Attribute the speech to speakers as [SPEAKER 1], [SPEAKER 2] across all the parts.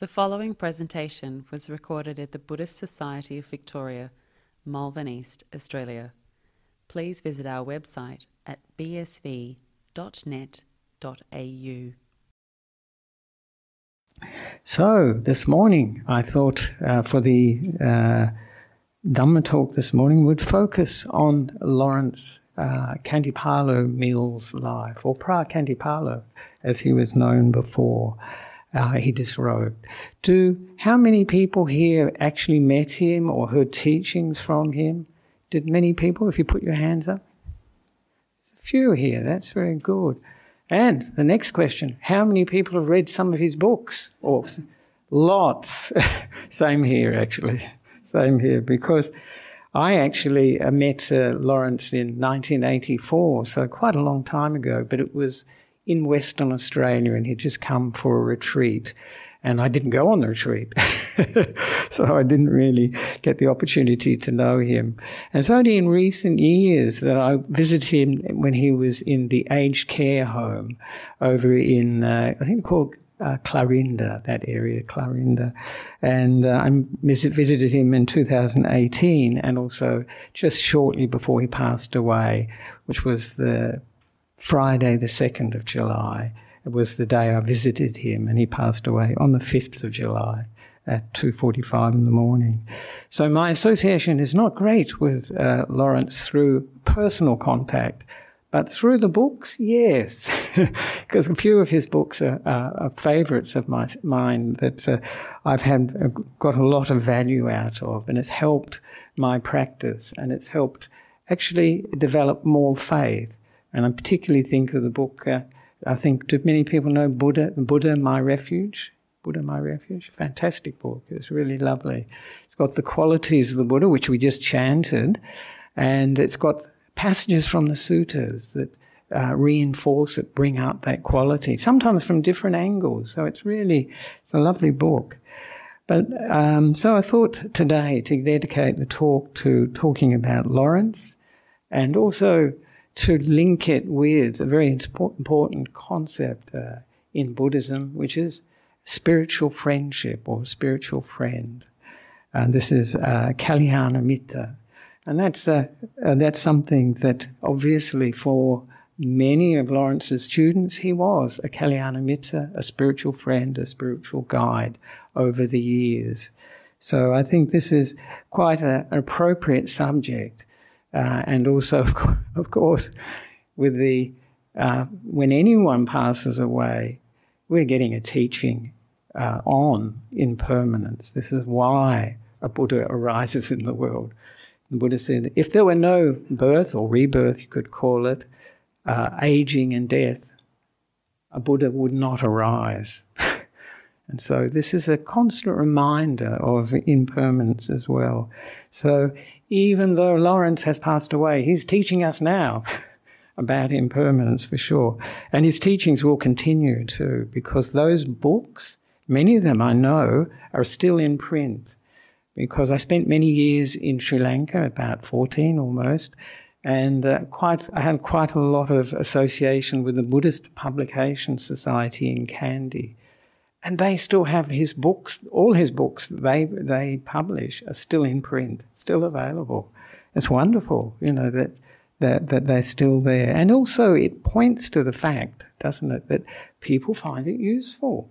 [SPEAKER 1] The following presentation was recorded at the Buddhist Society of Victoria, Malvern East, Australia. Please visit our website at bsv.net.au.
[SPEAKER 2] So, this morning, I thought uh, for the uh, Dhamma talk this morning would focus on Laurence uh, Khantipalo Mills' life, or Phra Khantipalo, as he was known before uh, he disrobed. Do how many people here actually met him or heard teachings from him? Did many people? If you put your hands up, there's a few here. That's very good. And the next question: How many people have read some of his books? Or lots. Same here, actually. Same here, because. I actually uh, met uh, Laurence in 1984, so quite a long time ago, but it was in Western Australia and he'd just come for a retreat. And I didn't go on the retreat. so I didn't really get the opportunity to know him. And it's only in recent years that I visited him when he was in the aged care home over in, uh, I think called uh, Clarinda, that area, Clarinda. And uh, I visited him in 2018 and also just shortly before he passed away, which was the Friday, the 2nd of July. Was the day I visited him, and he passed away on the 5th of July at 2.45 in the morning. So my association is not great with uh, Laurence through personal contact, but through the books, yes, because a few of his books are, are, are favourites of my, mine that uh, I've had uh, got a lot of value out of, and it's helped my practice, and it's helped actually develop more faith. And I particularly think of the book, uh, I think, do many people know Buddha, Buddha, My Refuge? Buddha, My Refuge? Fantastic book. It's really lovely. It's got the qualities of the Buddha, which we just chanted, and it's got passages from the suttas that uh, reinforce it, bring out that quality, sometimes from different angles. So it's really, it's a lovely book. But um, so I thought today to dedicate the talk to talking about Laurence and also to link it with a very important concept uh, in Buddhism, which is spiritual friendship or spiritual friend. And this is uh, Kalyana Mitta. And that's, uh, uh, that's something that obviously for many of Laurence's students, he was a Kalyana Mitta, a spiritual friend, a spiritual guide over the years. So I think this is quite a, an appropriate subject uh, and also, of course, with the uh, when anyone passes away, we're getting a teaching uh, on impermanence. This is why a Buddha arises in the world. The Buddha said, if there were no birth or rebirth, you could call it, uh, aging and death, a Buddha would not arise. and so this is a constant reminder of impermanence as well. So even though Laurence has passed away, he's teaching us now about impermanence for sure. And his teachings will continue too, because those books, many of them I know, are still in print. Because I spent many years in Sri Lanka, about 14 almost, and uh, quite, I had quite a lot of association with the Buddhist Publication Society in Kandy and they still have his books. All his books they they publish are still in print, still available. It's wonderful, you know that that that they're still there, and also it points to the fact, doesn't it, that people find it useful,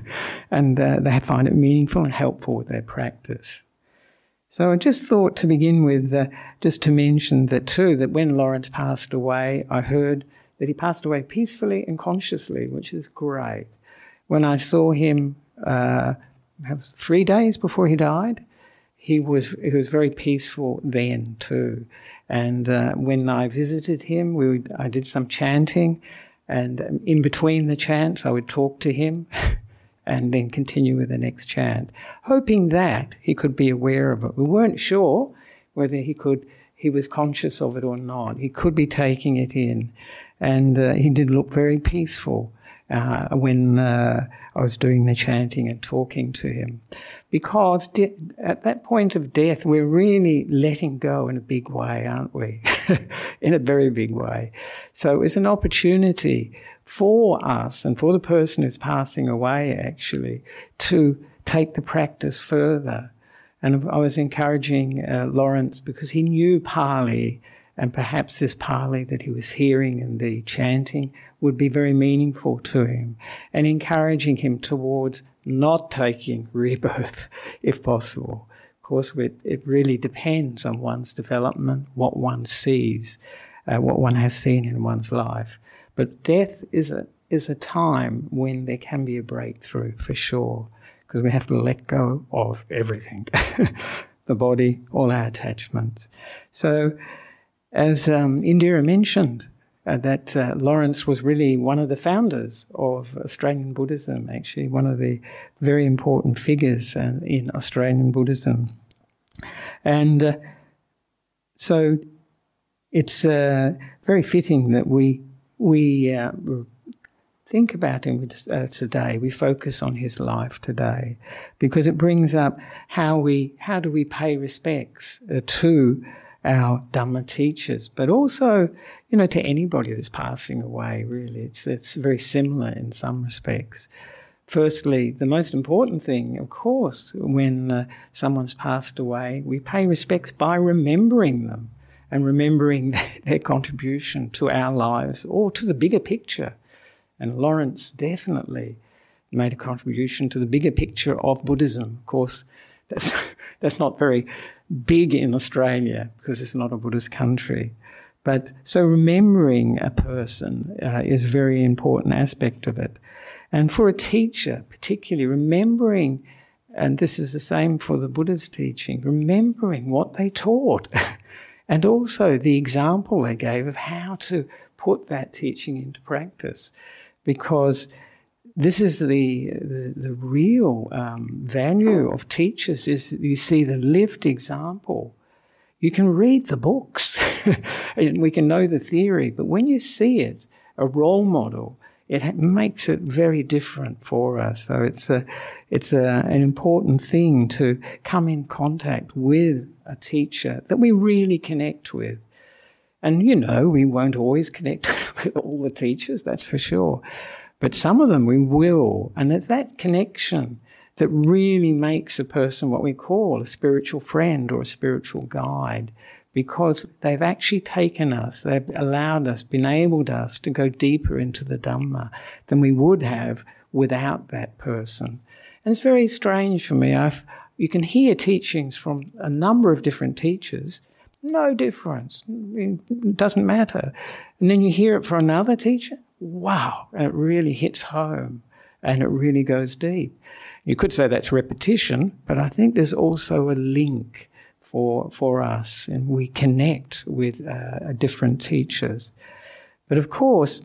[SPEAKER 2] and uh, they find it meaningful and helpful with their practice. So I just thought to begin with, uh, just to mention that too, that when Laurence passed away, I heard that he passed away peacefully and consciously, which is great when I saw him uh, three days before he died, he was he was very peaceful then too. And uh, when I visited him, we would, I did some chanting, and in between the chants, I would talk to him, and then continue with the next chant, hoping that he could be aware of it. We weren't sure whether he could he was conscious of it or not. He could be taking it in, and uh, he did look very peaceful uh, when uh, I was doing the chanting and talking to him. Because de- at that point of death, we're really letting go in a big way, aren't we? in a very big way. So it's an opportunity for us and for the person who's passing away, actually, to take the practice further. And I was encouraging uh, Laurence because he knew Pali, and perhaps this Pali that he was hearing and the chanting would be very meaningful to him, and encouraging him towards not taking rebirth if possible. Of course, it, it really depends on one's development, what one sees, uh, what one has seen in one's life. But death is a, is a time when there can be a breakthrough for sure, because we have to let go of everything the body, all our attachments. So, as um, Indira mentioned, uh, that uh, Laurence was really one of the founders of Australian Buddhism, actually, one of the very important figures uh, in Australian Buddhism. And uh, so it's uh, very fitting that we, we uh, think about him today, we focus on his life today, because it brings up how, we, how do we pay respects to our Dhamma teachers, but also, you know, to anybody that's passing away, really. It's, it's very similar in some respects. Firstly, the most important thing, of course, when uh, someone's passed away, we pay respects by remembering them and remembering their contribution to our lives or to the bigger picture. And Laurence definitely made a contribution to the bigger picture of Buddhism. Of course, that's, that's not very big in Australia because it's not a Buddhist country. But so remembering a person uh, is a very important aspect of it. And for a teacher, particularly remembering, and this is the same for the Buddha's teaching, remembering what they taught and also the example they gave of how to put that teaching into practice. Because this is the, the, the real um, value of teachers is you see the lived example. You can read the books and we can know the theory, but when you see it, a role model, it makes it very different for us. So it's a, it's a, an important thing to come in contact with a teacher that we really connect with. And you know, we won't always connect with all the teachers, that's for sure. But some of them we will. And it's that connection that really makes a person what we call a spiritual friend or a spiritual guide because they've actually taken us, they've allowed us, been enabled us to go deeper into the Dhamma than we would have without that person. And it's very strange for me. I've, you can hear teachings from a number of different teachers, no difference, it doesn't matter. And then you hear it from another teacher, wow, it really hits home and it really goes deep. You could say that's repetition, but I think there's also a link for, for us and we connect with uh, different teachers. But of course,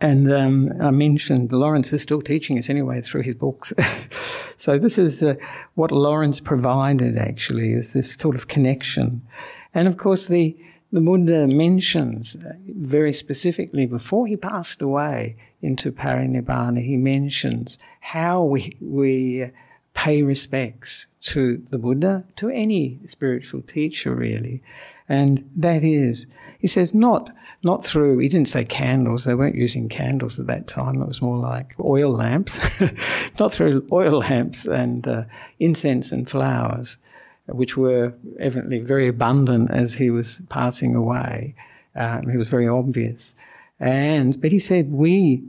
[SPEAKER 2] and um, I mentioned Laurence is still teaching us anyway through his books. so this is uh, what Laurence provided actually is this sort of connection. And of course, the the Buddha mentions uh, very specifically before he passed away into parinibbana, he mentions how we, we pay respects to the Buddha, to any spiritual teacher really. And that is, he says, not, not through, he didn't say candles, they weren't using candles at that time, it was more like oil lamps, not through oil lamps and uh, incense and flowers, which were evidently very abundant as he was passing away. Um, he was very obvious. And, but he said, we,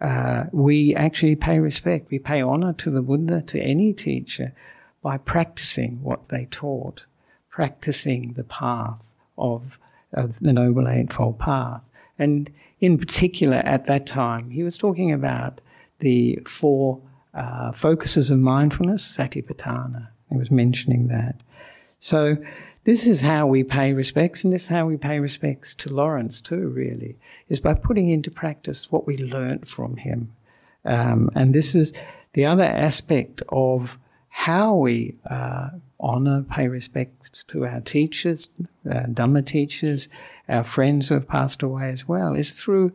[SPEAKER 2] uh, we actually pay respect, we pay honor to the Buddha, to any teacher, by practicing what they taught, practicing the path of, of the Noble Eightfold Path. And in particular, at that time, he was talking about the four uh, focuses of mindfulness, satipatthana. He was mentioning that. So this is how we pay respects, and this is how we pay respects to Laurence too, really, is by putting into practice what we learnt from him. Um, and this is the other aspect of how we uh, honour, pay respects to our teachers, uh, Dhamma teachers, our friends who have passed away as well, is through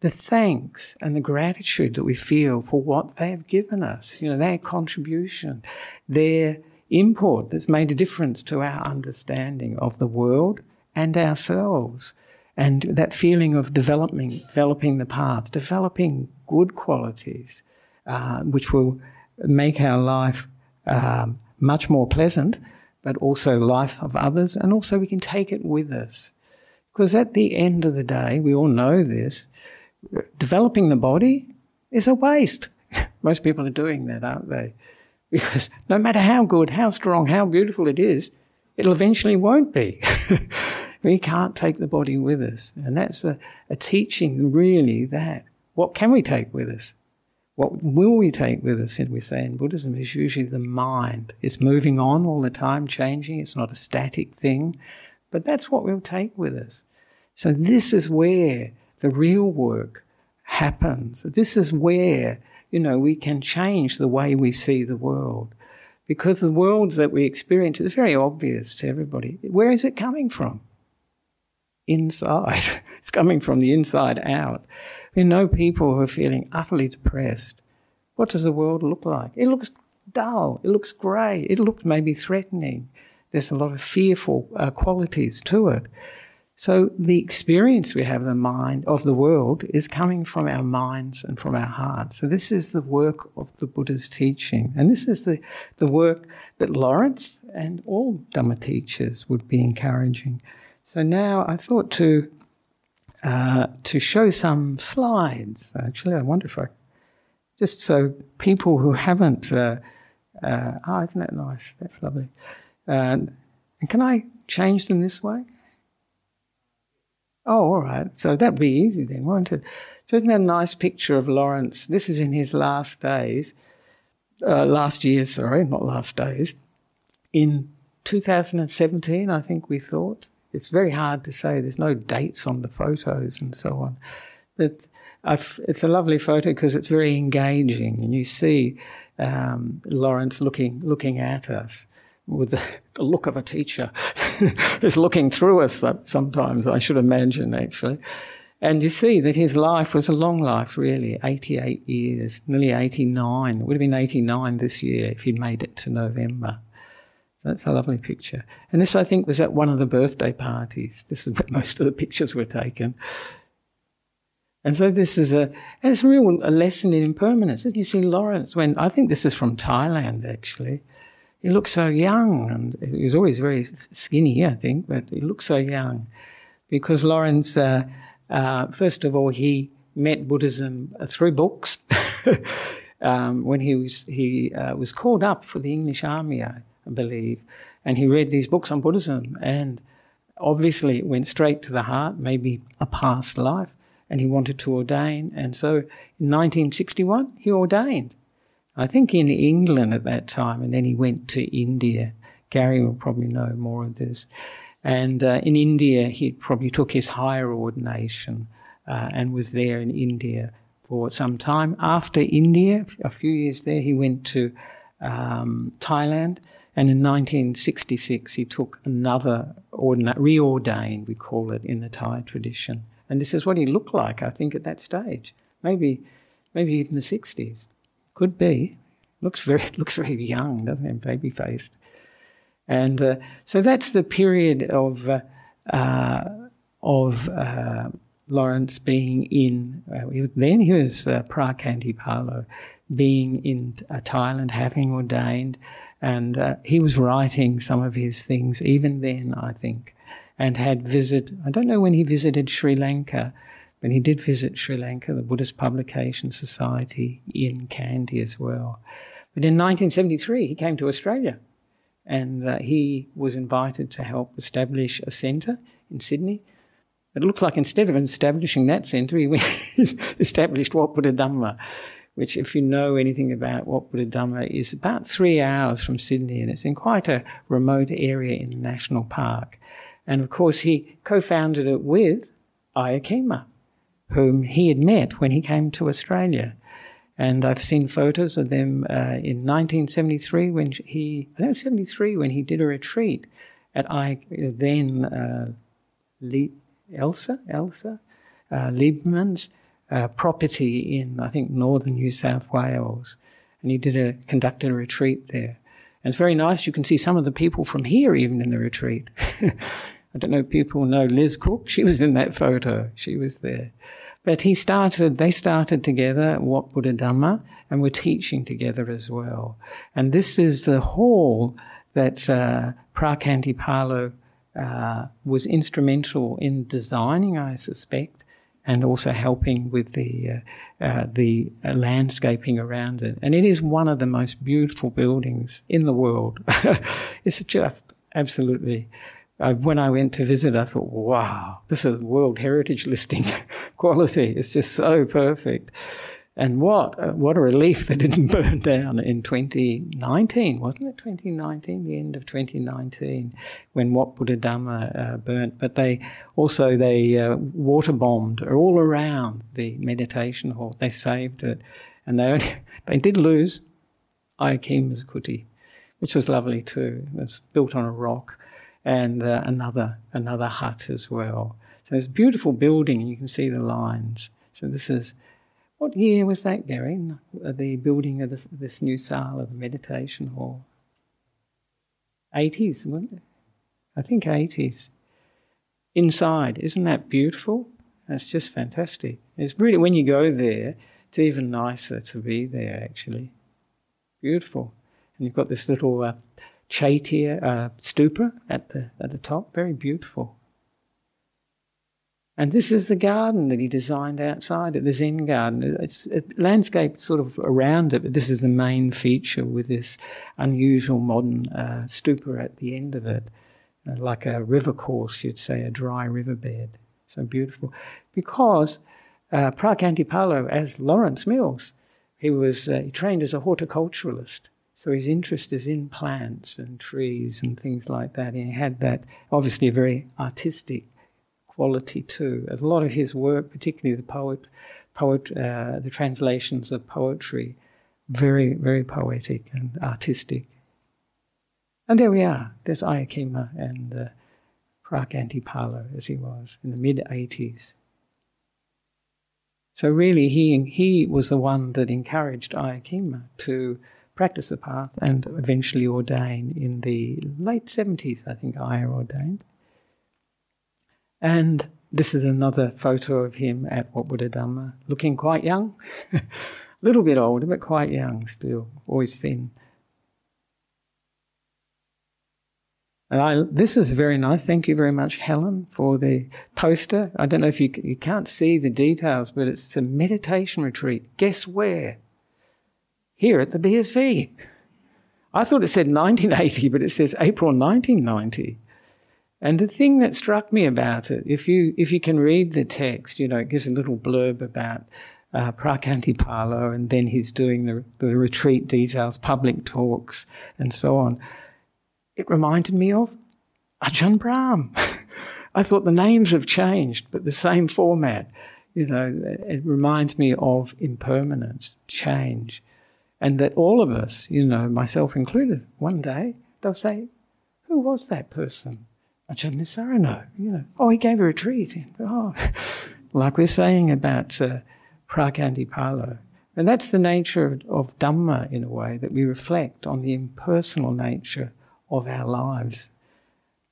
[SPEAKER 2] the thanks and the gratitude that we feel for what they have given us, you know, their contribution, their import that's made a difference to our understanding of the world and ourselves. And that feeling of developing, developing the path, developing good qualities, uh, which will make our life um, much more pleasant, but also life of others, and also we can take it with us. Because at the end of the day, we all know this, developing the body is a waste. Most people are doing that, aren't they? Because no matter how good, how strong, how beautiful it is, it'll eventually won't be. we can't take the body with us. And that's a, a teaching, really, that what can we take with us? What will we take with us? And we say in Buddhism is usually the mind. It's moving on all the time, changing. It's not a static thing, but that's what we'll take with us. So this is where the real work happens. This is where, you know, we can change the way we see the world. Because the worlds that we experience is very obvious to everybody. Where is it coming from? Inside. It's coming from the inside out. We know people who are feeling utterly depressed. What does the world look like? It looks dull. It looks grey. It looks maybe threatening. There's a lot of fearful uh, qualities to it. So the experience we have the mind of the world is coming from our minds and from our hearts. So this is the work of the Buddha's teaching, and this is the the work that Laurence and all Dhamma teachers would be encouraging. So now I thought to uh, to show some slides. Actually, I wonder if I just so people who haven't. Uh, uh, oh, isn't that nice? That's lovely. and can I change them this way? Oh, all right. So that'd be easy then, won't it? So isn't that a nice picture of Laurence? This is in his last days, uh, last year, sorry, not last days. In 2017, I think we thought it's very hard to say. There's no dates on the photos and so on. But I've, it's a lovely photo because it's very engaging, and you see um, Laurence looking looking at us with the, the look of a teacher, just looking through us. Sometimes I should imagine actually. And you see that his life was a long life, really 88 years, nearly 89. It would have been 89 this year if he'd made it to November. So that's a lovely picture. And this, I think, was at one of the birthday parties. This is where most of the pictures were taken. And so this is a, and it's a real a lesson in impermanence. You see Laurence when, I think this is from Thailand actually. He looks so young and he was always very skinny, I think, but he looks so young. Because Laurence, uh, uh, first of all, he met Buddhism through books. um, when he was, he uh, was called up for the English army, I believe. And he read these books on Buddhism, and obviously it went straight to the heart, maybe a past life, and he wanted to ordain. And so in 1961, he ordained. I think in England at that time, and then he went to India. Gary will probably know more of this. And uh, in India, he probably took his higher ordination uh, and was there in India for some time. After India, a few years there, he went to um, Thailand and in 1966, he took another ordina- reordained, we call it in the Thai tradition. And this is what he looked like, I think, at that stage. Maybe, maybe even the 60s. Could be. Looks very, looks very young, doesn't he? Baby faced. And uh, so that's the period of, uh, uh, of uh, Laurence being in, uh, then he was uh, Phra being in uh, Thailand, having ordained. And he was writing some of his things even then, I think, and had visited, I don't know when he visited Sri Lanka, but he did visit Sri Lanka, the Buddhist Publication Society in Kandy as well. But in 1973, he came to Australia and uh, he was invited to help establish a centre in Sydney. It looks like instead of establishing that centre, he established Wat Buddha Dhamma which, if you know anything about Wat Buddha Dhamma, is about three hours from Sydney, and it's in quite a remote area in a national park. And of course, he co founded it with Ayya Khema, whom he had met when he came to Australia. And I've seen photos of them uh, in 1973 when he, I think it was 73 when he did a retreat at I, then uh, Elsa, Elsa uh, Lieberman's uh, property in, I think, northern New South Wales. And he did a conducted a retreat there. And it's very nice. You can see some of the people from here even in the retreat. I don't know people know Liz Cook. She was in that photo. She was there. But he started, they started together, Wat Buddha Dhamma, and were teaching together as well. And this is the hall that uh, Phra Khantipalo uh, was instrumental in designing, I suspect, and also helping with the uh, uh, the landscaping around it. And it is one of the most beautiful buildings in the world. it's just absolutely. Uh, when I went to visit, I thought, "Wow, this is World Heritage listing quality. It's just so perfect." And what uh, what a relief that didn't burn down in 2019, wasn't it? 2019, the end of 2019, when Wat Buddha Dhamma uh, burnt. But they also they uh, water bombed all around the meditation hall. They saved it, and they only, they did lose Ayya kuti, which was lovely too. It was built on a rock, and uh, another another hut as well. So it's a beautiful building, you can see the lines. So this is what year was that, Gary? The building of this, this new sala, the meditation hall? 80s, wasn't it? I think 80s. Inside, isn't that beautiful? That's just fantastic. It's really, when you go there, it's even nicer to be there actually. Beautiful. And you've got this little uh, chaitya uh, stupa at the, at the top, very beautiful. And this is the garden that he designed outside it, the Zen garden. It's a landscape sort of around it, but this is the main feature with this unusual modern uh, stupa at the end of it, uh, like a river course, you'd say, a dry riverbed. So beautiful. Because uh, Phra Khantipalo, as Laurence Mills, he was uh, he trained as a horticulturalist. So his interest is in plants and trees and things like that. And he had that, obviously, a very artistic quality too. A lot of his work, particularly the poet, poet, uh, the translations of poetry, very, very poetic and artistic. And there we are. There's Ayya Khema and uh, Phra Khantipalo as he was in the mid 80s. So really, he he was the one that encouraged Ayya Khema to practice the path and eventually ordain in the late 70s. I think Ayya ordained. And this is another photo of him at Wat Buddha Dhamma, looking quite young, a little bit older, but quite young still, always thin. And I, this is very nice. Thank you very much, Helen, for the poster. I don't know if you, you can't see the details, but it's a meditation retreat. Guess where? Here at the BSV. I thought it said 1980, but it says April 1990. And the thing that struck me about it, if you if you can read the text, you know, it gives a little blurb about uh, Phra Khantipalo, and then he's doing the, the retreat details, public talks, and so on. It reminded me of Ajahn Brahm. I thought the names have changed, but the same format. You know, it reminds me of impermanence, change, and that all of us, you know, myself included, one day they'll say, "Who was that person?" Ajahn Nissarano, you know, oh, he gave a retreat. Oh, like we're saying about uh, Phra Khantipalo. And that's the nature of, of Dhamma in a way, that we reflect on the impersonal nature of our lives.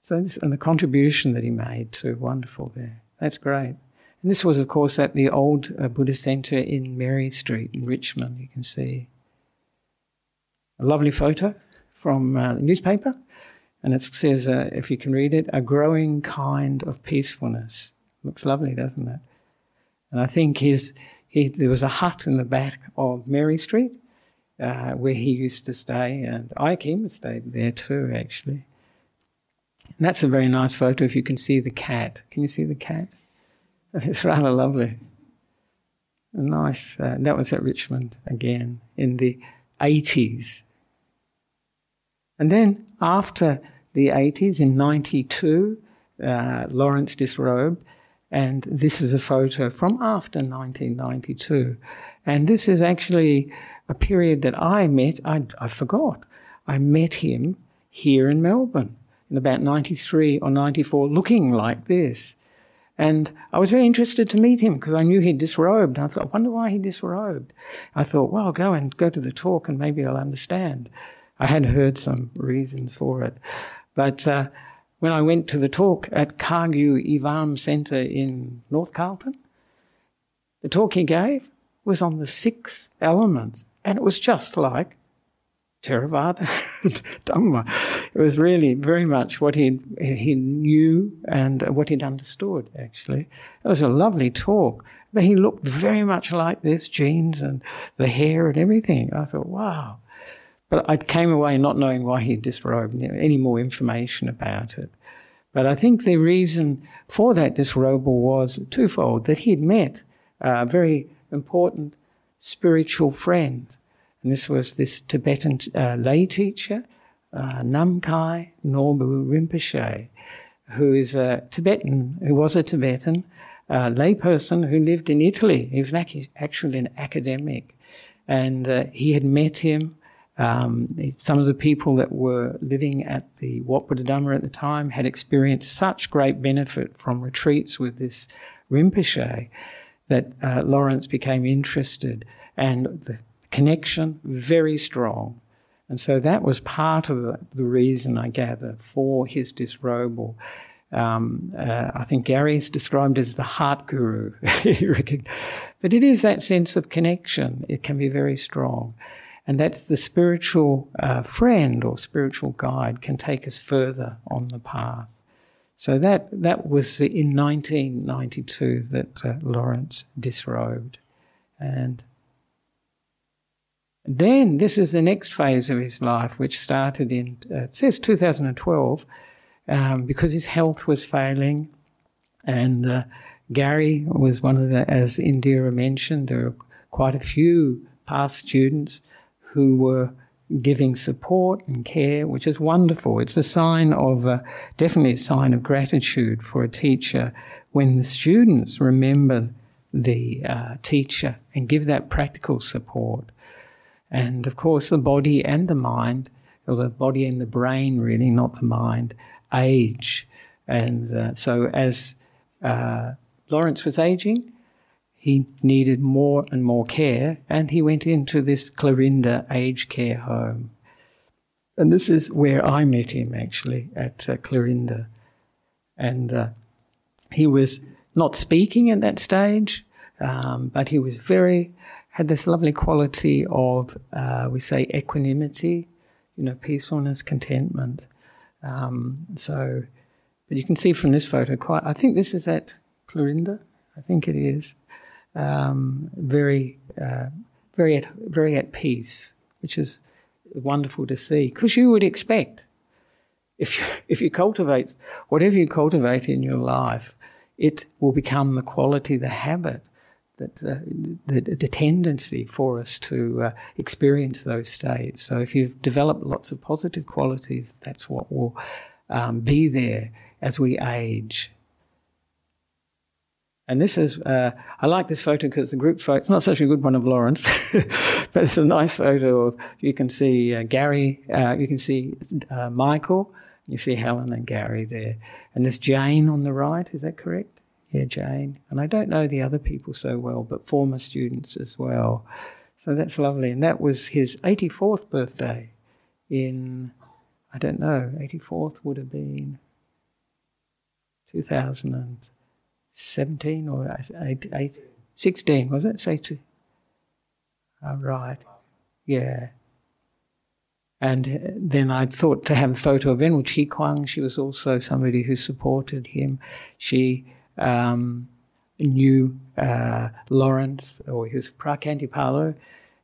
[SPEAKER 2] So, this, and the contribution that he made too, wonderful there. That's great. And this was, of course, at the old uh, Buddhist Centre in Mary Street in Richmond, you can see. A lovely photo from uh, the newspaper. And it says, uh, if you can read it, a growing kind of peacefulness. Looks lovely, doesn't it? And I think his, he, there was a hut in the back of Mary Street uh, where he used to stay, and Ayya Khema stayed there too, actually. And that's a very nice photo if you can see the cat. Can you see the cat? It's rather lovely. Nice. Uh, that was at Richmond again in the 80s. And then after the 80s, in 92, uh, Laurence disrobed, and this is a photo from after 1992. And this is actually a period that I met, I, I forgot, I met him here in Melbourne in about 93 or 94, looking like this. And I was very interested to meet him because I knew he'd disrobed. I thought, I wonder why he disrobed. I thought, well, I'll go and go to the talk and maybe I'll understand. I had heard some reasons for it. But uh, when I went to the talk at Kagyu E-vam Centre in North Carlton, The talk he gave was on the six elements, and it was just like Theravada Dhamma. It was really very much what he he knew and what he'd understood. Actually, it was a lovely talk. But he looked very much like this, jeans and the hair and everything. I thought, wow. But I came away not knowing why he disrobed, any more information about it. But I think the reason for that disrobal was twofold that he'd met a very important spiritual friend. And this was this Tibetan uh, lay teacher, uh, Namkhai Norbu Rinpoche, who is a Tibetan, who was a Tibetan uh, layperson who lived in Italy. He was actually an academic. And uh, he had met him. Um, some of the people that were living at the Wat Buddha at the time had experienced such great benefit from retreats with this Rinpoche that uh, Laurence became interested. And the connection, very strong. And so that was part of the, reason, I gather, for his disrobal. Um, uh, I think Gary is described as the heart guru. but it is that sense of connection. It can be very strong. And that's the spiritual uh, friend or spiritual guide can take us further on the path. So that, that was in 1992 that uh, Laurence disrobed. And then this is the next phase of his life, which started in, uh, it says 2012 um, because his health was failing. And uh, Gary was one of the, as Indira mentioned, there were quite a few past students who were giving support and care, which is wonderful. It's a sign of, uh, definitely a sign of gratitude for a teacher when the students remember the uh, teacher and give that practical support. And of course, the body and the mind, or the body and the brain, really, not the mind, age. And uh, so, as uh, Laurence was aging, he needed more and more care, and he went into this Clarinda aged care home. And this is where I met him actually at uh, Clarinda. And uh, he was not speaking at that stage, um, but he was very, had this lovely quality of, uh, we say, equanimity, you know, peacefulness, contentment. Um, so, but you can see from this photo quite, I think this is at Clarinda, I think it is. Um, very, uh, very, at, very at peace, which is wonderful to see. Because you would expect, if you, if you cultivate whatever you cultivate in your life, it will become the quality, the habit that uh, the, the tendency for us to uh, experience those states. So if you've developed lots of positive qualities, that's what will um, be there as we age. And this is, uh, I like this photo because it's a group photo. It's not such a good one of Laurence, but it's a nice photo of, you can see uh, Gary, uh, you can see uh, Michael, you see Helen and Gary there. And there's Jane on the right, is that correct? Yeah, Jane. And I don't know the other people so well, but former students as well. So that's lovely. And that was his 84th birthday in, I don't know, 84th would have been 2017 or 16, was it? Say two. Oh, right. Yeah. And then I thought to have a photo of Venerable Chi Kwang. She was also somebody who supported him. She um, knew uh, Laurence, or was Phra Khantipalo,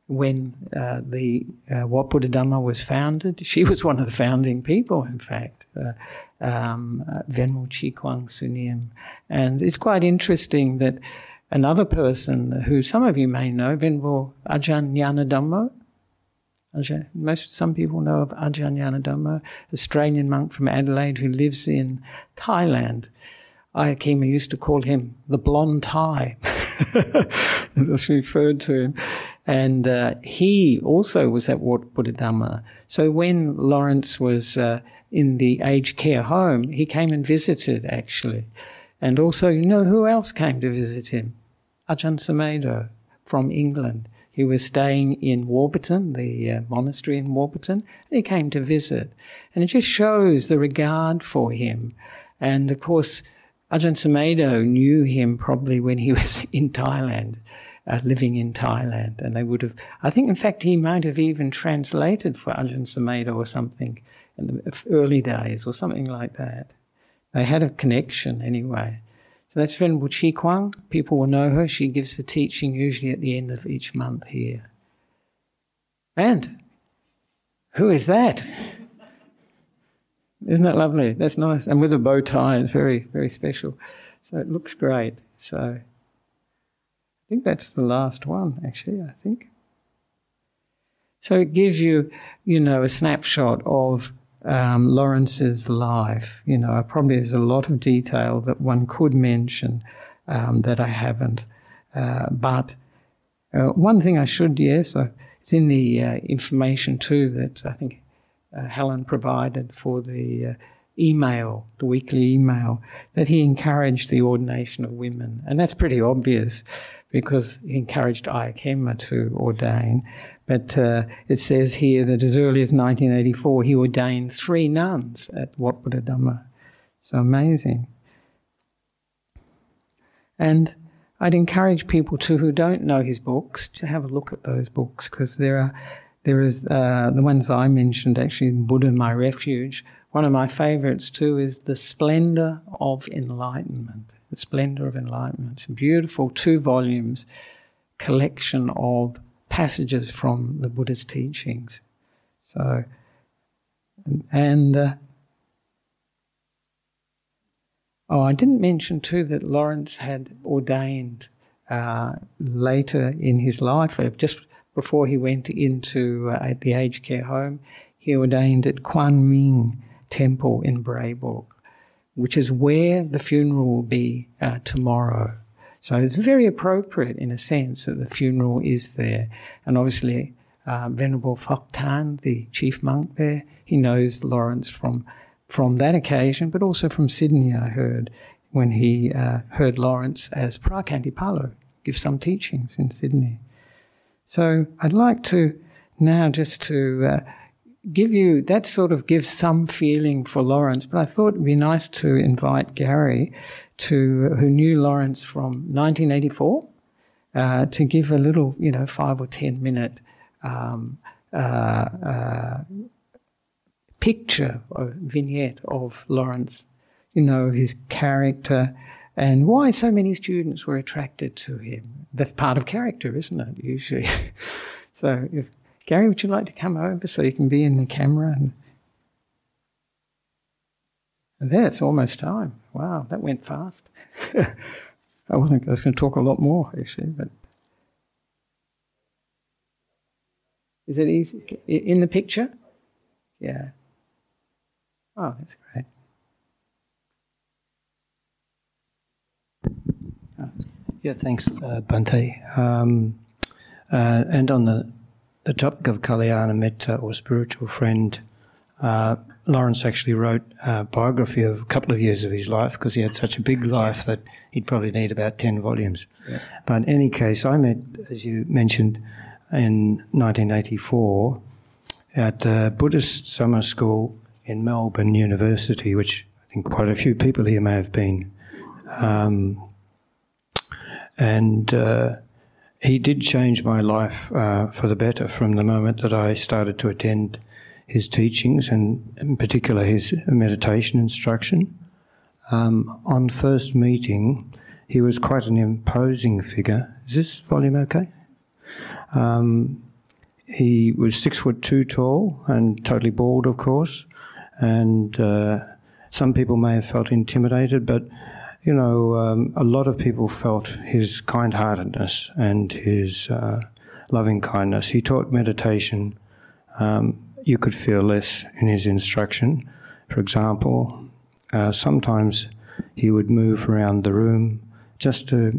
[SPEAKER 2] when uh, the uh, Buddha Dhamma was founded. She was one of the founding people, in fact, uh, um, uh, Venerable Chi Kwang Sunim. And it's quite interesting that another person who some of you may know, Venerable Ajahn Dhammo, Ajahn, most some people know of Ajahn Dhammo, Australian monk from Adelaide who lives in Thailand. Ayya Khema used to call him the blonde Thai. That's referred to him. And uh, he also was at Wat Buddha Dhamma. So when Laurence was uh, in the aged care home, he came and visited actually. And also, you know who else came to visit him? Ajahn Sumedho from England. He was staying in Warburton, the uh, monastery in Warburton, and he came to visit. And it just shows the regard for him. And of course, Ajahn Sumedho knew him probably when he was in Thailand, uh, living in Thailand, and they would have. I think, in fact, he might have even translated for Ajahn Sumedho or something in the early days, or something like that. They had a connection anyway. So that's Venerable Chi Kwang. People will know her. She gives the teaching usually at the end of each month here. And who is that? Isn't that lovely? That's nice. And with a bow tie, it's very, very special. So it looks great. So think that's the last one, actually, I think. So it gives you, you know, a snapshot of um, Laurence's life. You know, probably there's a lot of detail that one could mention um, that I haven't. Uh, but uh, one thing I should, yes, uh, it's in the uh, information too that I think uh, Helen provided for the uh, email, the weekly email, that he encouraged the ordination of women. And that's pretty obvious because he encouraged Ayya Khema to ordain. But uh, it says here that as early as 1984, he ordained three nuns at Wat Buddha Dhamma. So amazing. And I'd encourage people too who don't know his books to have a look at those books because there are there is uh, the ones I mentioned actually Buddha My Refuge. One of my favorites too is The Splendor of Enlightenment. The Splendor of Enlightenment. Beautiful two volumes collection of passages from the Buddha's teachings. So, and, uh, oh, I didn't mention too that Laurence had ordained uh, later in his life, uh, just before he went into uh, the aged care home, he ordained at Quang Minh Temple in Braybrook, which is where the funeral will be uh, tomorrow. So it's very appropriate in a sense that the funeral is there. And obviously, uh, Venerable Phuoc the chief monk there, he knows Laurence from, from that occasion, but also from Sydney, I heard, when he uh, heard Laurence as Phra Khantipalo give some teachings in Sydney. So I'd like to now just to uh, give you that sort of gives some feeling for Laurence, but I thought it'd be nice to invite Gary to who knew Laurence from 1984 uh, to give a little, you know, five or ten minute um, uh, uh, picture or vignette of Laurence, you know, of his character and why so many students were attracted to him. That's part of character, isn't it? Usually. so, if Gary, would you like to come over so you can be in the camera and and then it's almost time. Wow, that went fast. I wasn't I was going to talk a lot more actually, but is it easy in the picture? Yeah. Oh, that's great.
[SPEAKER 3] Yeah, thanks, uh. Um, uh, and on the, the topic of Kalyana Mitta or spiritual friend, uh, Laurence actually wrote a biography of a couple of years of his life because he had such a big life that he'd probably need about 10 volumes. Yeah. But in any case, I met, as you mentioned, in 1984 at the Buddhist summer school in Melbourne University, which I think quite a few people here may have been. Um, and uh, he did change my life uh, for the better from the moment that I started to attend his teachings and, in particular, his meditation instruction. Um, on first meeting, he was quite an imposing figure. Is this volume okay? Um, he was six foot two tall and totally bald, of course. And uh, some people may have felt intimidated, but you know, um, a lot of people felt his kind heartedness and his uh, loving kindness. He taught meditation. Um, you could feel less in his instruction. For example, uh, sometimes he would move around the room just to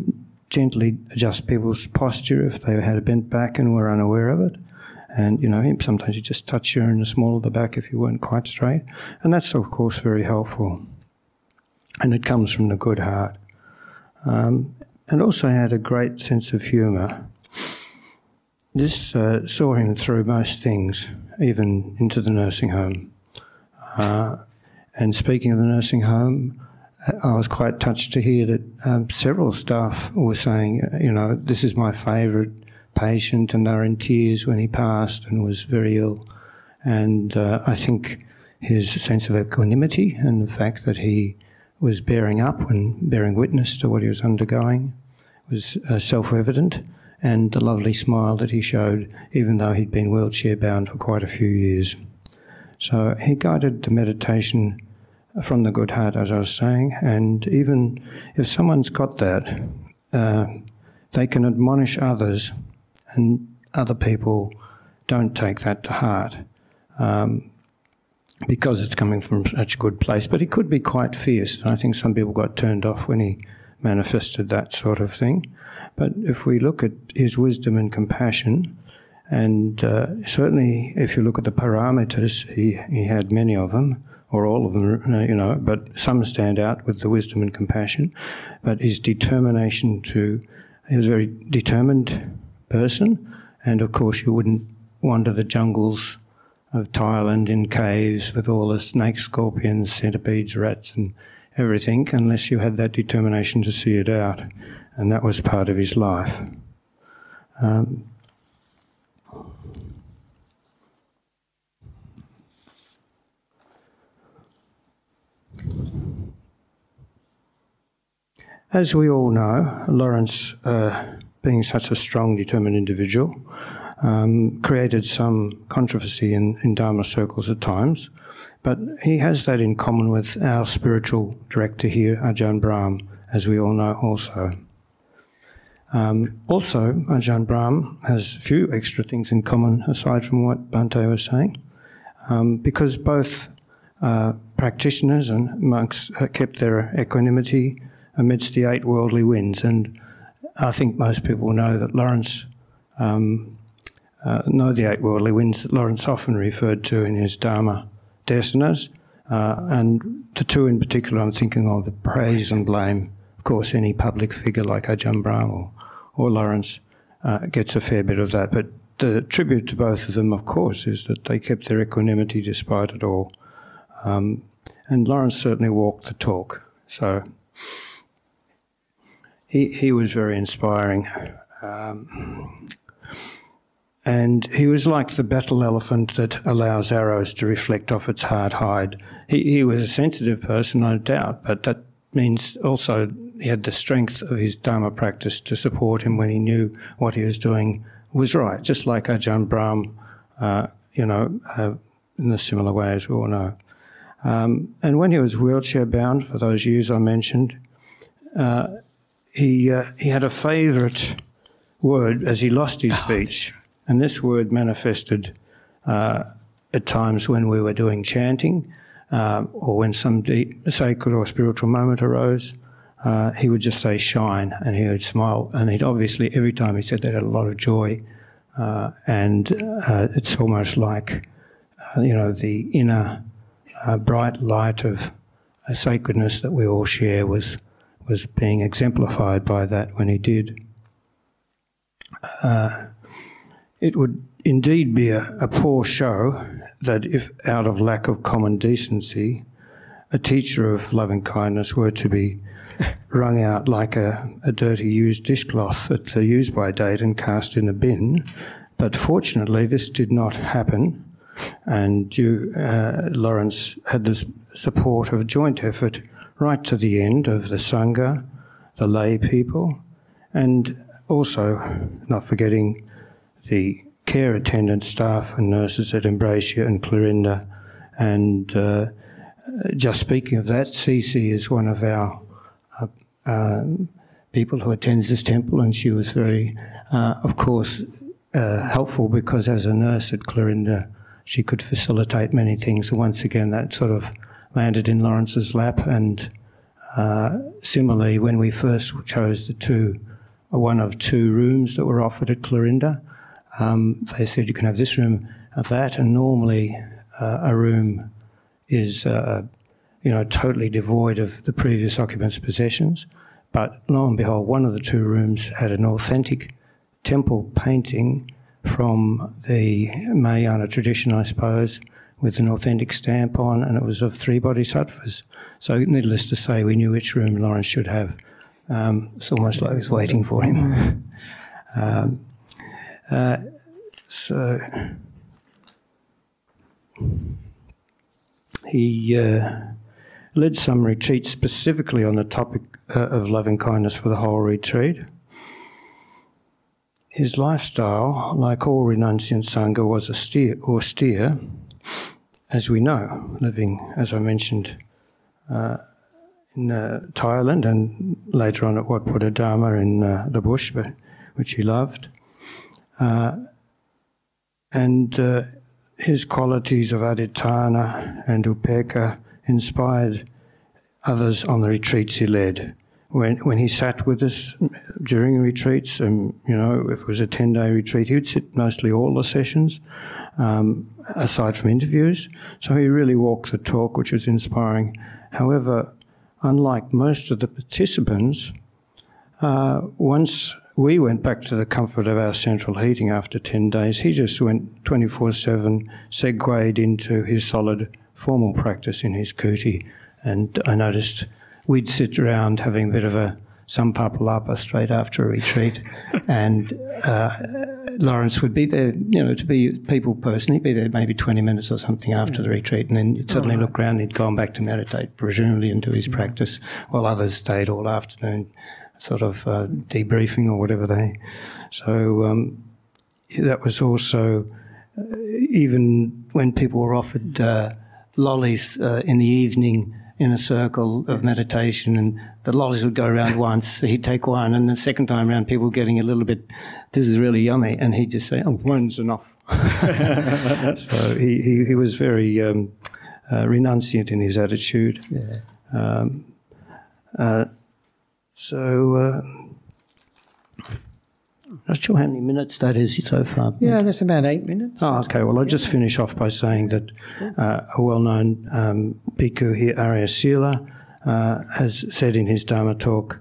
[SPEAKER 3] gently adjust people's posture if they had a bent back and were unaware of it. And you know, sometimes he just touch you in the small of the back if you weren't quite straight, and that's of course very helpful and it comes from the good heart. Um, and also had a great sense of humour. This uh, saw him through most things, even into the nursing home. Uh, and speaking of the nursing home, I was quite touched to hear that um, several staff were saying, you know, this is my favourite patient, and they were in tears when he passed and was very ill. And uh, I think his sense of equanimity and the fact that he was bearing up and bearing witness to what he was undergoing was uh, self evident, and the lovely smile that he showed, even though he'd been wheelchair bound for quite a few years. So he guided the meditation from the good heart, as I was saying, and even if someone's got that, uh, they can admonish others, and other people don't take that to heart. Um, because it's coming from such a good place. But he could be quite fierce. I think some people got turned off when he manifested that sort of thing. But if we look at his wisdom and compassion, and uh, certainly if you look at the parameters, he, he had many of them, or all of them, you know, but some stand out with the wisdom and compassion. But his determination to, he was a very determined person, and of course you wouldn't wander the jungles of Thailand in caves with all the snakes, scorpions, centipedes, rats, and everything, unless you had that determination to see it out. And that was part of his life. Um, as we all know, Laurence, uh, being such a strong, determined individual, um, created some controversy in, in Dharma circles at times. But he has that in common with our spiritual director here, Ajahn Brahm, as we all know also. Um, also, Ajahn Brahm has a few extra things in common aside from what Bhante was saying, um, because both uh, practitioners and monks kept their equanimity amidst the eight worldly winds. And I think most people know that Laurence um, uh, know the eight worldly winds that Laurence often referred to in his Dharma Desanas. Uh, and the two in particular I'm thinking of, the praise and blame. Of course, any public figure like Ajahn Brahm or, or Laurence uh, gets a fair bit of that. But the tribute to both of them, of course, is that they kept their equanimity despite it all. Um, and Laurence certainly walked the talk. So he, he was very inspiring. Um, and he was like the battle elephant that allows arrows to reflect off its hard hide. He, he was a sensitive person, no doubt, but that means also he had the strength of his Dharma practice to support him when he knew what he was doing was right, just like Ajahn Brahm, uh, you know, uh, in a similar way as we all know. Um, and when he was wheelchair bound for those years I mentioned, uh, he, uh, he had a favourite word as he lost his speech. And this word manifested uh, at times when we were doing chanting uh, or when some deep, sacred or spiritual moment arose. Uh, he would just say shine and he would smile. And he'd obviously, every time he said that, had a lot of joy. Uh, and uh, it's almost like, uh, you know, the inner bright light of sacredness that we all share was, was being exemplified by that when he did. Uh, it would indeed be a, a poor show that if, out of lack of common decency, a teacher of loving kindness were to be wrung out like a, a dirty used dishcloth at the use by date and cast in a bin. But fortunately, this did not happen, and you, uh, Laurence had the support of a joint effort right to the end of the Sangha, the lay people, and also, not forgetting the care attendant staff and nurses at Embracia and Clorinda. And uh, just speaking of that, Cece is one of our uh, uh, people who attends this temple, and she was very, uh, of course, uh, helpful because as a nurse at Clorinda, she could facilitate many things. And once again, that sort of landed in Laurence's lap. And uh, similarly, when we first chose the two, one of two rooms that were offered at Clorinda, um, they said you can have this room, and that, and normally uh, a room is, uh, you know, totally devoid of the previous occupant's possessions. But lo and behold, one of the two rooms had an authentic temple painting from the Mahayana tradition, I suppose, with an authentic stamp on, and it was of three bodhisattvas. So, needless to say, we knew which room Laurence should have. Um, it's almost like I was waiting for him. um, uh, so, he uh, led some retreats specifically on the topic uh, of loving kindness for the whole retreat. His lifestyle, like all renunciant Sangha, was austere, austere as we know, living, as I mentioned, uh, in uh, Thailand and later on at Wat Dharma in uh, the bush, but, which he loved. Uh, and uh, his qualities of adhitthana and upekkha inspired others on the retreats he led. When, when he sat with us during retreats, and you know, if it was a 10 day retreat, he would sit mostly all the sessions, um, aside from interviews. So he really walked the talk, which was inspiring. However, unlike most of the participants, uh, once we went back to the comfort of our central heating after 10 days, he just went 24 7, segued into his solid formal practice in his kuti. And I noticed we'd sit around having a bit of a samphappalapa straight after a retreat. and uh, Laurence would be there, you know, to be people personally, be there maybe 20 minutes or something after the retreat. And then you'd suddenly look around, and he'd gone back to meditate, presumably into his practice, while others stayed all afternoon, sort of uh, debriefing or whatever they. So um, that was also, uh, even when people were offered uh, lollies uh, in the evening, in a circle of meditation, and the lollies would go around once. He'd take one, and the second time around, people were getting a little bit, "This is really yummy," and he'd just say, "Oh, one's enough." so he, he, he was very um, uh, renunciant in his attitude.
[SPEAKER 2] Yeah.
[SPEAKER 3] Um, uh, so. Uh, I'm not sure how many minutes that is so far.
[SPEAKER 2] Yeah, that's about eight minutes.
[SPEAKER 3] Oh, okay. Well, I'll just finish off by saying that uh, a well known um, bhikkhu here, Arya Sila, uh, has said in his Dharma talk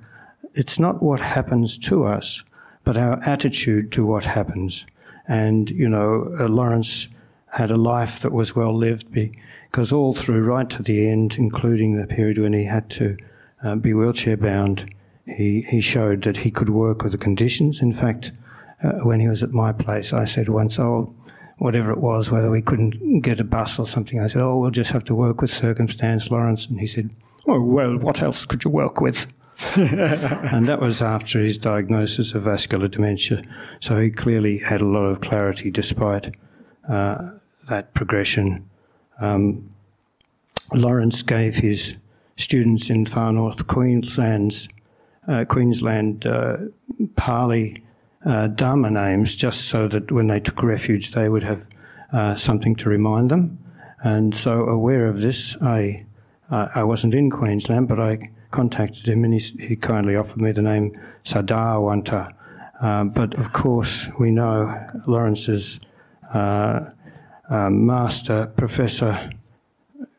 [SPEAKER 3] it's not what happens to us, but our attitude to what happens. And, you know, uh, Laurence had a life that was well lived because all through, right to the end, including the period when he had to uh, be wheelchair bound, he, he showed that he could work with the conditions. In fact, uh, when he was at my place, I said once, oh, whatever it was, whether we couldn't get a bus or something, I said, oh, we'll just have to work with circumstance, Laurence. And he said, oh, well, what else could you work with? and that was after his diagnosis of vascular dementia. So he clearly had a lot of clarity despite uh, that progression. Um, Laurence gave his students in far north Queensland's uh, Queensland uh, Pali uh, Dharma names just so that when they took refuge they would have uh, something to remind them. And so, aware of this, I, I wasn't in Queensland, but I contacted him and he, he kindly offered me the name Sadawanta. Uh, but of course, we know Laurence's uh, master, Professor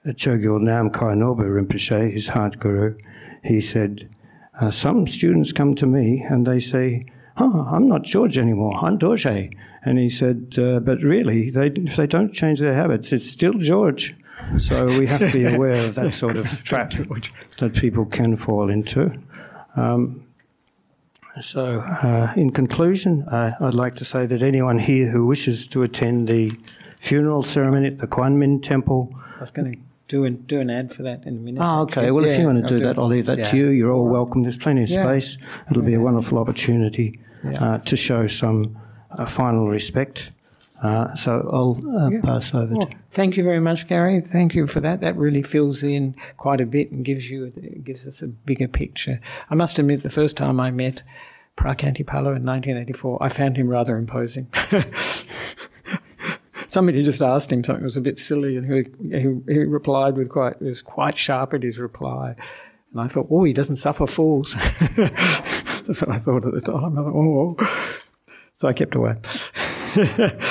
[SPEAKER 3] Chogyal Namkhai Norbu Rinpoche, his heart guru, he said, uh, some students come to me and they say, oh, I'm not George anymore, I'm Dorje. And he said, uh, but really, they, if they don't change their habits, it's still George. So we have to be aware of that sort of trap that people can fall into. Um, so, uh, in conclusion, uh, I'd like to say that anyone here who wishes to attend the funeral ceremony at the Quang Temple.
[SPEAKER 2] I was going to do an, do an ad for that in a minute.
[SPEAKER 3] Oh, okay. Well, yeah, if you want to do, do that, I'll leave that yeah. to you. You're all welcome. There's plenty of space. It'll be a wonderful opportunity uh, to show some uh, final respect. Uh, so I'll uh, pass over well, to.
[SPEAKER 2] Thank you very much, Gary. Thank you for that. That really fills in quite a bit and gives you gives us a bigger picture. I must admit, the first time I met Phra Khantipalo in 1984, I found him rather imposing. somebody just asked him something that was a bit silly, and he, he, he replied with quite was quite sharp at his reply. And I thought, oh, he doesn't suffer fools. That's what I thought at the time. I thought, oh, so I kept away.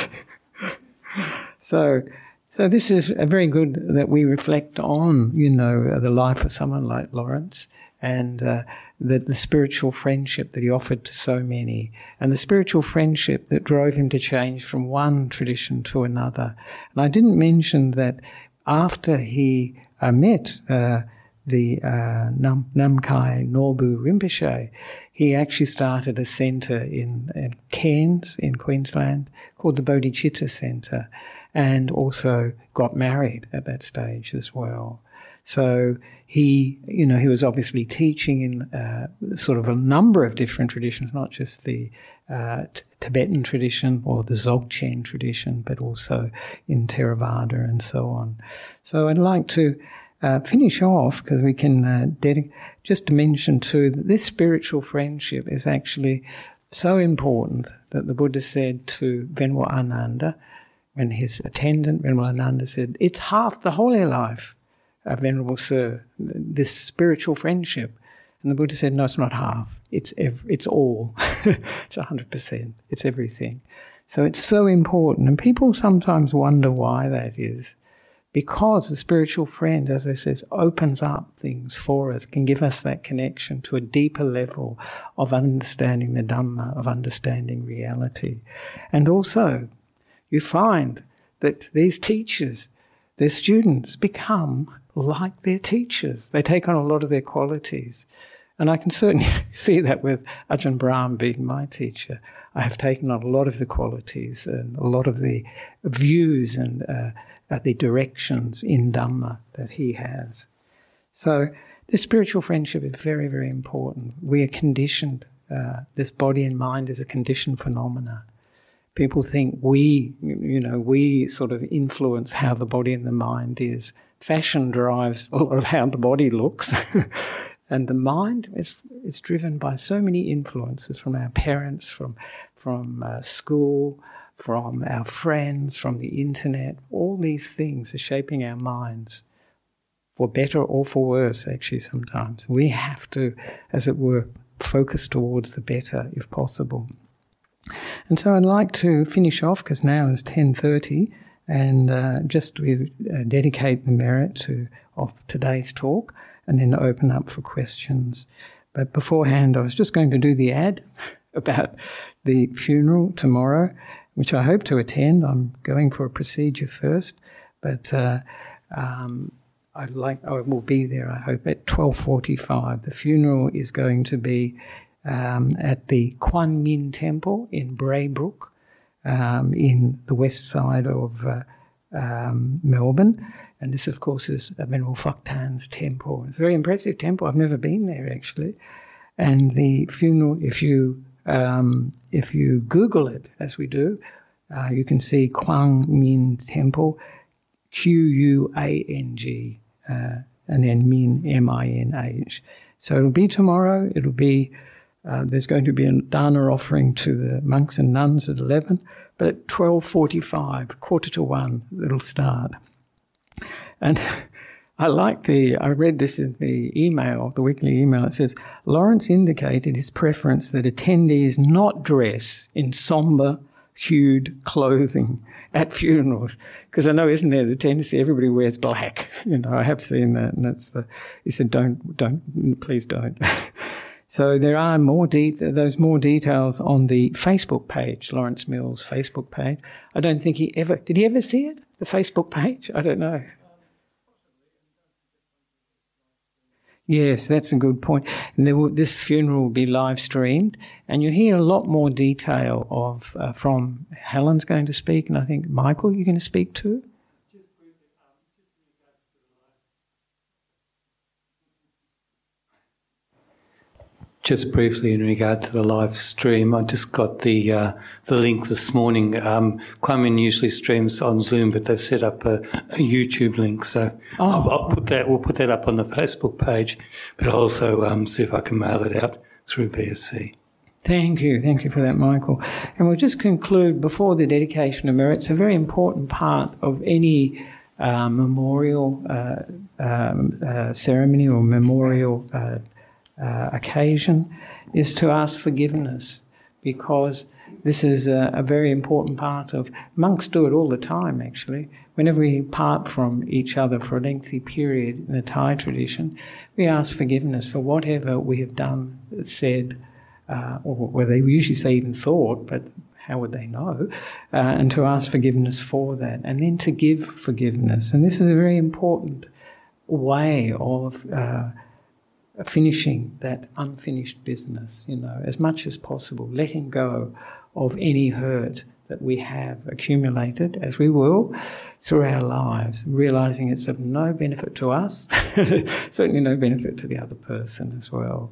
[SPEAKER 2] so, so this is a very good that we reflect on, you know, the life of someone like Laurence and uh, the, the spiritual friendship that he offered to so many, and the spiritual friendship that drove him to change from one tradition to another. And I didn't mention that after he uh, met uh, the uh, Nam- Namkhai Norbu Rinpoche, he actually started a centre in, in Cairns in Queensland called the Bodhicitta Centre and also got married at that stage as well. So he, you know, he was obviously teaching in uh, sort of a number of different traditions, not just the uh, t- Tibetan tradition or the Dzogchen tradition, but also in Theravada and so on. So I'd like to uh, finish off because we can uh, dedic- just to mention too that this spiritual friendship is actually so important that the Buddha said to Venerable Ananda, when his attendant Venerable Ananda said, "It's half the holy life." Uh, Venerable Sir, this spiritual friendship. And the Buddha said, no, it's not half. It's ev- it's all. it's hundred percent. It's everything. So it's so important, and people sometimes wonder why that is, because the spiritual friend, as I said, opens up things for us, can give us that connection to a deeper level of understanding the Dhamma, of understanding reality, and also you find that these teachers, their students become like their teachers. They take on a lot of their qualities. And I can certainly see that with Ajahn Brahm being my teacher. I have taken on a lot of the qualities and a lot of the views and uh, uh, the directions in Dhamma that he has. So, this spiritual friendship is very, very important. We are conditioned. Uh, this body and mind is a conditioned phenomena. People think we, you know, we sort of influence how the body and the mind is fashion drives a lot of how the body looks. and the mind is, is driven by so many influences from our parents, from, from uh, school, from our friends, from the internet. All these things are shaping our minds for better or for worse, actually, sometimes. We have to, as it were, focus towards the better if possible. And so I'd like to finish off because now is 10:30 and uh, just we uh, dedicate the merit to of today's talk and then open up for questions. But beforehand, I was just going to do the ad about the funeral tomorrow, which I hope to attend. I'm going for a procedure first, but uh, um, I like I will be there. I hope at twelve forty-five. The funeral is going to be um, at the Quang Minh Temple in Braybrook um, in the west side of uh, um, Melbourne. And this, of course, is Venerable Phuoc Tan's temple. It's a very impressive temple. I've never been there actually. And the funeral, if you um, if you Google it, as we do, uh, you can see Quang Minh Temple, Q U A N G, uh, and then Minh M I N H. So it'll be tomorrow. It'll be uh, there's going to be a dana offering to the monks and nuns at 11, but at 12.45, quarter to one, it'll start. And I like the, I read this in the email, the weekly email. It says, Laurence indicated his preference that attendees not dress in somber, hued clothing at funerals. Because I know, isn't there the tendency everybody wears black? You know, I have seen that, and that's the, he said, don't, don't, please don't. So there are more de- those more details on the Facebook page, Laurence Mills' Facebook page. I don't think he ever did. He ever see it? The Facebook page? I don't know. Yes, that's a good point. And will, this funeral will be live streamed, and you'll hear a lot more detail of uh, from Helen's going to speak, and I think Michael, you're going to speak too.
[SPEAKER 4] Just briefly in regard to the live stream, I just got the uh, the link this morning. Um, usually streams on Zoom, but they've set up a, a YouTube link, so oh. I'll, I'll, put that. We'll put that up on the Facebook page, but also um, see if I can mail it out through BSV.
[SPEAKER 2] Thank you, thank you for that, Michael. And we'll just conclude before the dedication of merit. It's a very important part of any uh, memorial uh, um, uh, ceremony or memorial uh, occasion is to ask forgiveness because this is a, a, very important part of monks do it all the time actually whenever we part from each other for a lengthy period in the Thai tradition, we ask forgiveness for whatever we have done, said, uh, or where they usually say even thought, but how would they know? Uh, and to ask forgiveness for that, and then to give forgiveness. And this is a very important way of uh, finishing that unfinished business, you know, as much as possible, letting go of any hurt that we have accumulated, as we will, through our lives, realizing it's of no benefit to us, certainly no benefit to the other person as well.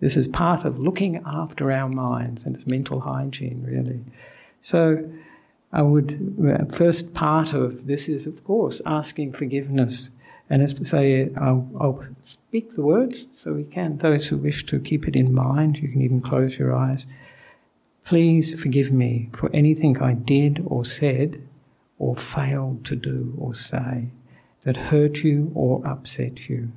[SPEAKER 2] This is part of looking after our minds and it's mental hygiene, really. So, I would, uh, first part of this is, of course, asking forgiveness. And as I say, I'll, I'll, speak the words so we can. Those who wish to keep it in mind, you can even close your eyes. Please forgive me for anything I did or said or failed to do or say that hurt you or upset you,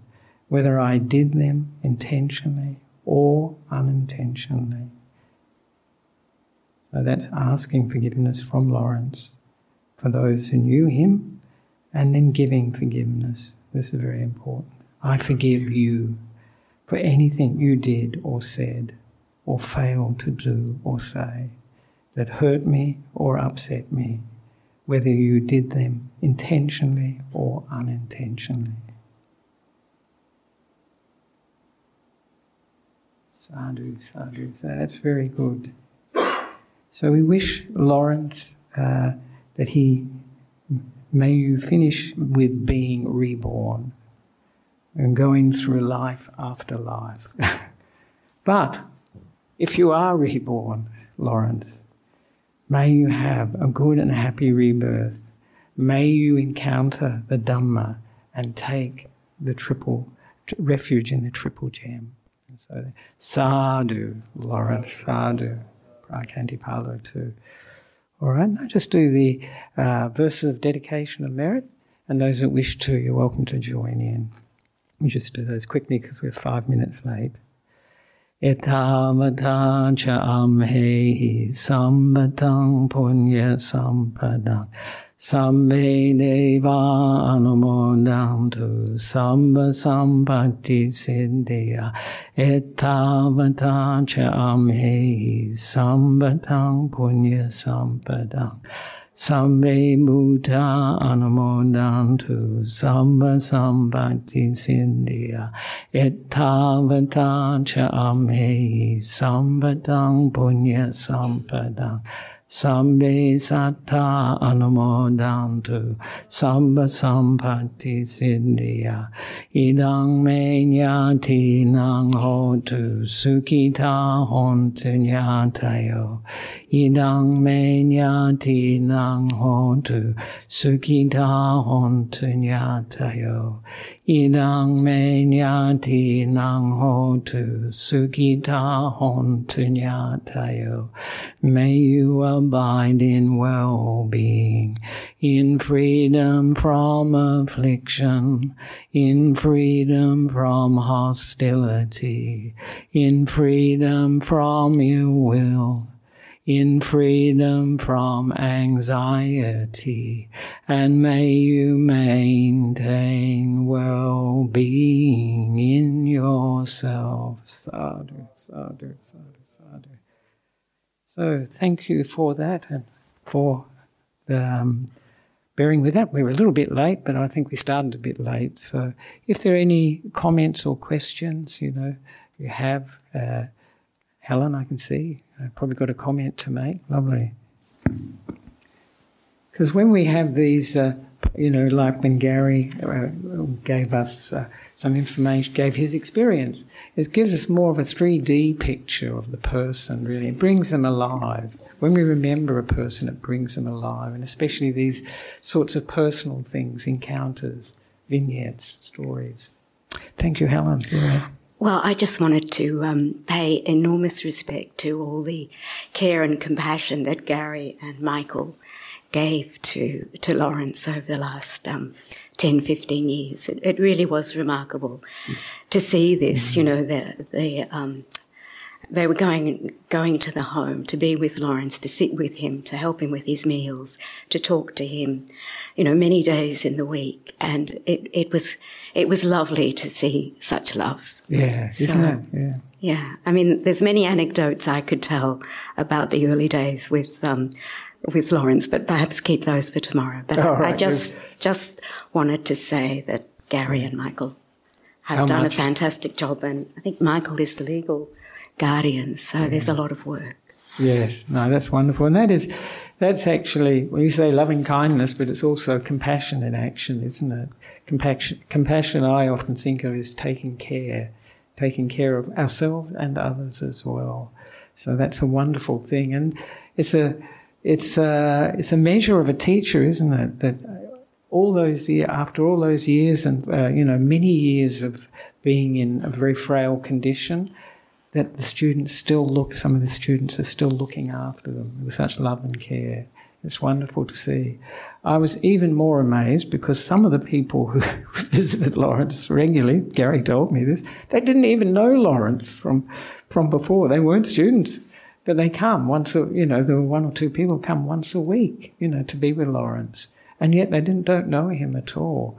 [SPEAKER 2] whether I did them intentionally or unintentionally. So that's asking forgiveness from Laurence for those who knew him and then giving forgiveness. This is very important. I forgive you for anything you did or said or failed to do or say that hurt me or upset me, whether you did them intentionally or unintentionally. Sadhu, sadhu. That's very good. So we wish Laurence uh, that he may you finish with being reborn and going through life after life. but if you are reborn, Laurence, may you have a good and happy rebirth. May you encounter the Dhamma and take the triple refuge in the triple gem. So, sadhu, Laurence, sadhu, Phra Khantipalo too. All right, now just do the uh, verses of dedication of merit, and those that wish to, you're welcome to join in. We just do those quickly because we're five minutes late. Etavata cha amhehi sambatang punya sampadang Sambe deva anumodantu samba sampatti siddhya etavata cha amhehi sambatang punya sampadang Sambe Buddha Anumodantu Samba Sambhati Sindhya Ettavata Cha Amhehi Sambatang Punya Sampadang Sambe satta anumodantu samba sampati siddhya idang me nyati nang hotu sukita hontu nyatayo idang me nyati nang hotu sukita hontu nyatayo idang me nyati nang hotu sukita hontu nyatayo may you abide in well-being in freedom from affliction in freedom from hostility in freedom from ill will in freedom from anxiety, and may you maintain well being in yourself. Sadhu, sadhu, sadhu. So, thank you for that and for the, um, bearing with that. We were a little bit late, but I think we started a bit late. So, if there are any comments or questions, you know, you have. Uh, Helen, I can see. I've probably got a comment to make. Lovely. Because when we have these, uh, you know, like when Gary uh, gave us uh, some information, gave his experience, it gives us more of a 3D picture of the person, really. It brings them alive. When we remember a person, it brings them alive, and especially these sorts of personal things, encounters, vignettes, stories. Thank you, Helen.
[SPEAKER 5] Well, I just wanted to um, pay enormous respect to all the care and compassion that Gary and Michael gave to, to Laurence over the last um, 10, 15 years. It, it really was remarkable to see this, you know, the, the, um, they were going going to the home to be with Laurence, to sit with him, to help him with his meals, to talk to him, you know, many days in the week, and it, it was it was lovely to see such love.
[SPEAKER 2] Yeah,
[SPEAKER 5] So-
[SPEAKER 2] isn't it? Yeah.
[SPEAKER 5] Yeah, I mean, there's many anecdotes I could tell about the early days with um, with Laurence, but perhaps keep those for tomorrow. But I
[SPEAKER 2] right,
[SPEAKER 5] just just wanted to say that Gary and Michael have
[SPEAKER 2] How
[SPEAKER 5] done
[SPEAKER 2] much?
[SPEAKER 5] a fantastic job, and I think Michael is the legal guardian, so there's a lot of work.
[SPEAKER 2] Yes, no, that's wonderful, and that is that's actually when you say loving kindness, but it's also compassion in action, isn't it? Compassion, compassion. I often think of as taking care, taking care of ourselves and others as well. So that's a wonderful thing, and it's a it's a it's a measure of a teacher, isn't it? That all those year after all those years and uh, you know many years of being in a very frail condition that the students still look, some of the students are still looking after them with such love and care. It's wonderful to see. I was even more amazed because some of the people who visited Laurence regularly, Gary told me this, they didn't even know Laurence from, from before. They weren't students, but they come once, a, you know, there were one or two people come once a week, you know, to be with Laurence. And yet they didn't, don't know him at all.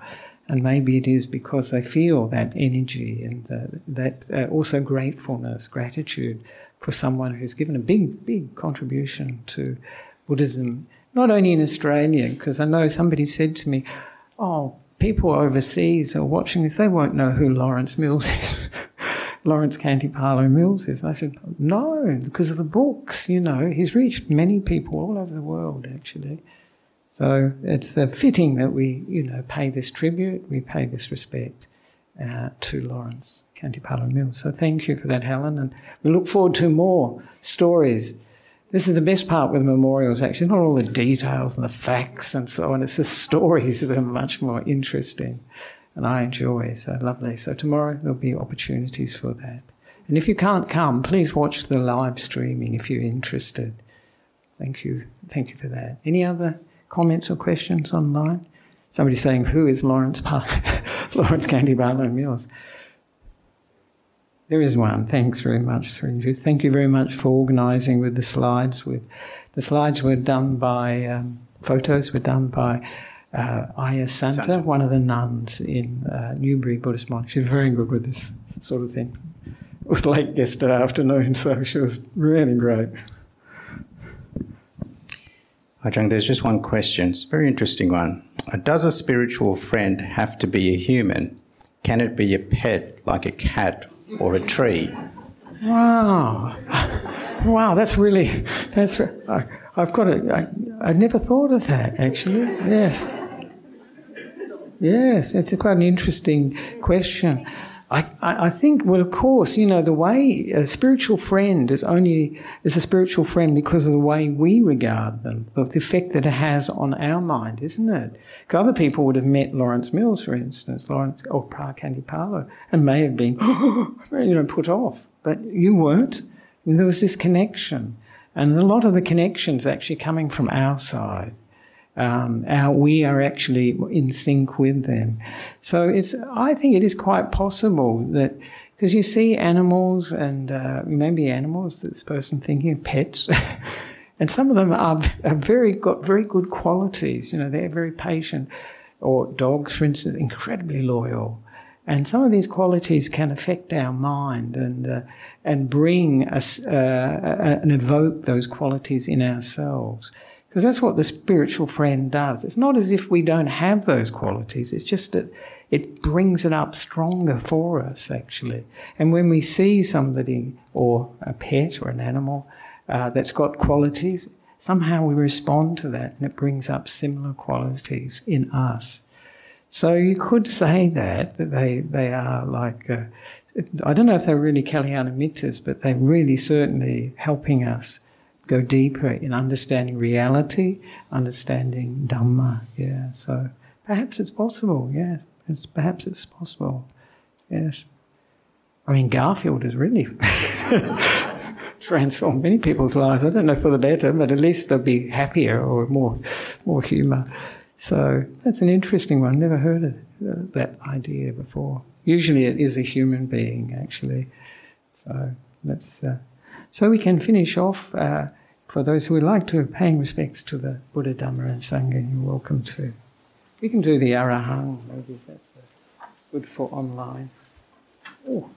[SPEAKER 2] And maybe it is because they feel that energy and the, that uh, also gratefulness, gratitude for someone who's given a big, big contribution to Buddhism, not only in Australia, because I know somebody said to me, Oh, people overseas are watching this, they won't know who Laurence Mills is. Laurence Khantipalo Mills is. I said, No, because of the books, you know, he's reached many people all over the world, actually. So it's fitting that we, you know, pay this tribute, we pay this respect uh, to Laurence Khantipalo Mills. So thank you for that, Helen, and we look forward to more stories. This is the best part with memorials, actually, not all the details and the facts and so on. It's the stories that are much more interesting, and I enjoy. So lovely. So tomorrow there'll be opportunities for that. And if you can't come, please watch the live streaming if you're interested. Thank you. Thank you for that. Any other comments or questions online? Somebody saying, "Who is Laurence Park? Laurence Candy Barlow Mills?" There is one. Thanks very much, Srinju. Thank you very much for organising with the slides. With the slides were done by um, photos were done by uh, Aya Santa,
[SPEAKER 6] Santa.
[SPEAKER 2] one of the nuns in uh, Newbury Buddhist Monastery. She's very good with this sort of thing. It was late yesterday afternoon, so she was really great.
[SPEAKER 6] Ajahn, there's just one question. It's a very interesting one. Uh, Does a spiritual friend have to be a human? Can it be a pet like a cat or a tree?
[SPEAKER 2] Wow, wow, that's really that's. I, I've got a. I, I never thought of that actually. Yes, yes, it's quite an interesting question. I, I, I think, well, of course, you know, the way a spiritual friend is only is a spiritual friend because of the way we regard them, of the effect that it has on our mind, isn't it? Because other people would have met Laurence Mills, for instance, Laurence or Phra Khantipalo, and may have been, you know, put off, but you weren't. And there was this connection, and a lot of the connections actually coming from our side um, our, we are actually in sync with them. So it's, I think it is quite possible that, because you see animals and uh, maybe animals this person thinking pets, and some of them are, are very got very good qualities. You know, they're very patient, or dogs, for instance, incredibly loyal. And some of these qualities can affect our mind and uh, and bring us uh, and evoke those qualities in ourselves. Because that's what the spiritual friend does. It's not as if we don't have those qualities, it's just that it brings it up stronger for us, actually. And when we see somebody, or a pet or an animal, uh, that's got qualities, somehow we respond to that and it brings up similar qualities in us. So you could say that, that they, they are like, uh, I don't know if they're really Kalyanamittas, but they're really certainly helping us go deeper in understanding reality, understanding Dhamma. Yeah, so perhaps it's possible. Yeah, it's perhaps it's possible. Yes, I mean Garfield has really transformed many people's lives. I don't know for the better, but at least they'll be happier or more, more humour. So that's an interesting one. Never heard of uh, that idea before. Usually, it is a human being actually. So let's. Uh, So we can finish off. Uh, for those who would like to, paying respects to the Buddha, Dhamma, and Sangha, you're welcome to. We can do the Arahang, maybe that's uh, good for online. Oh,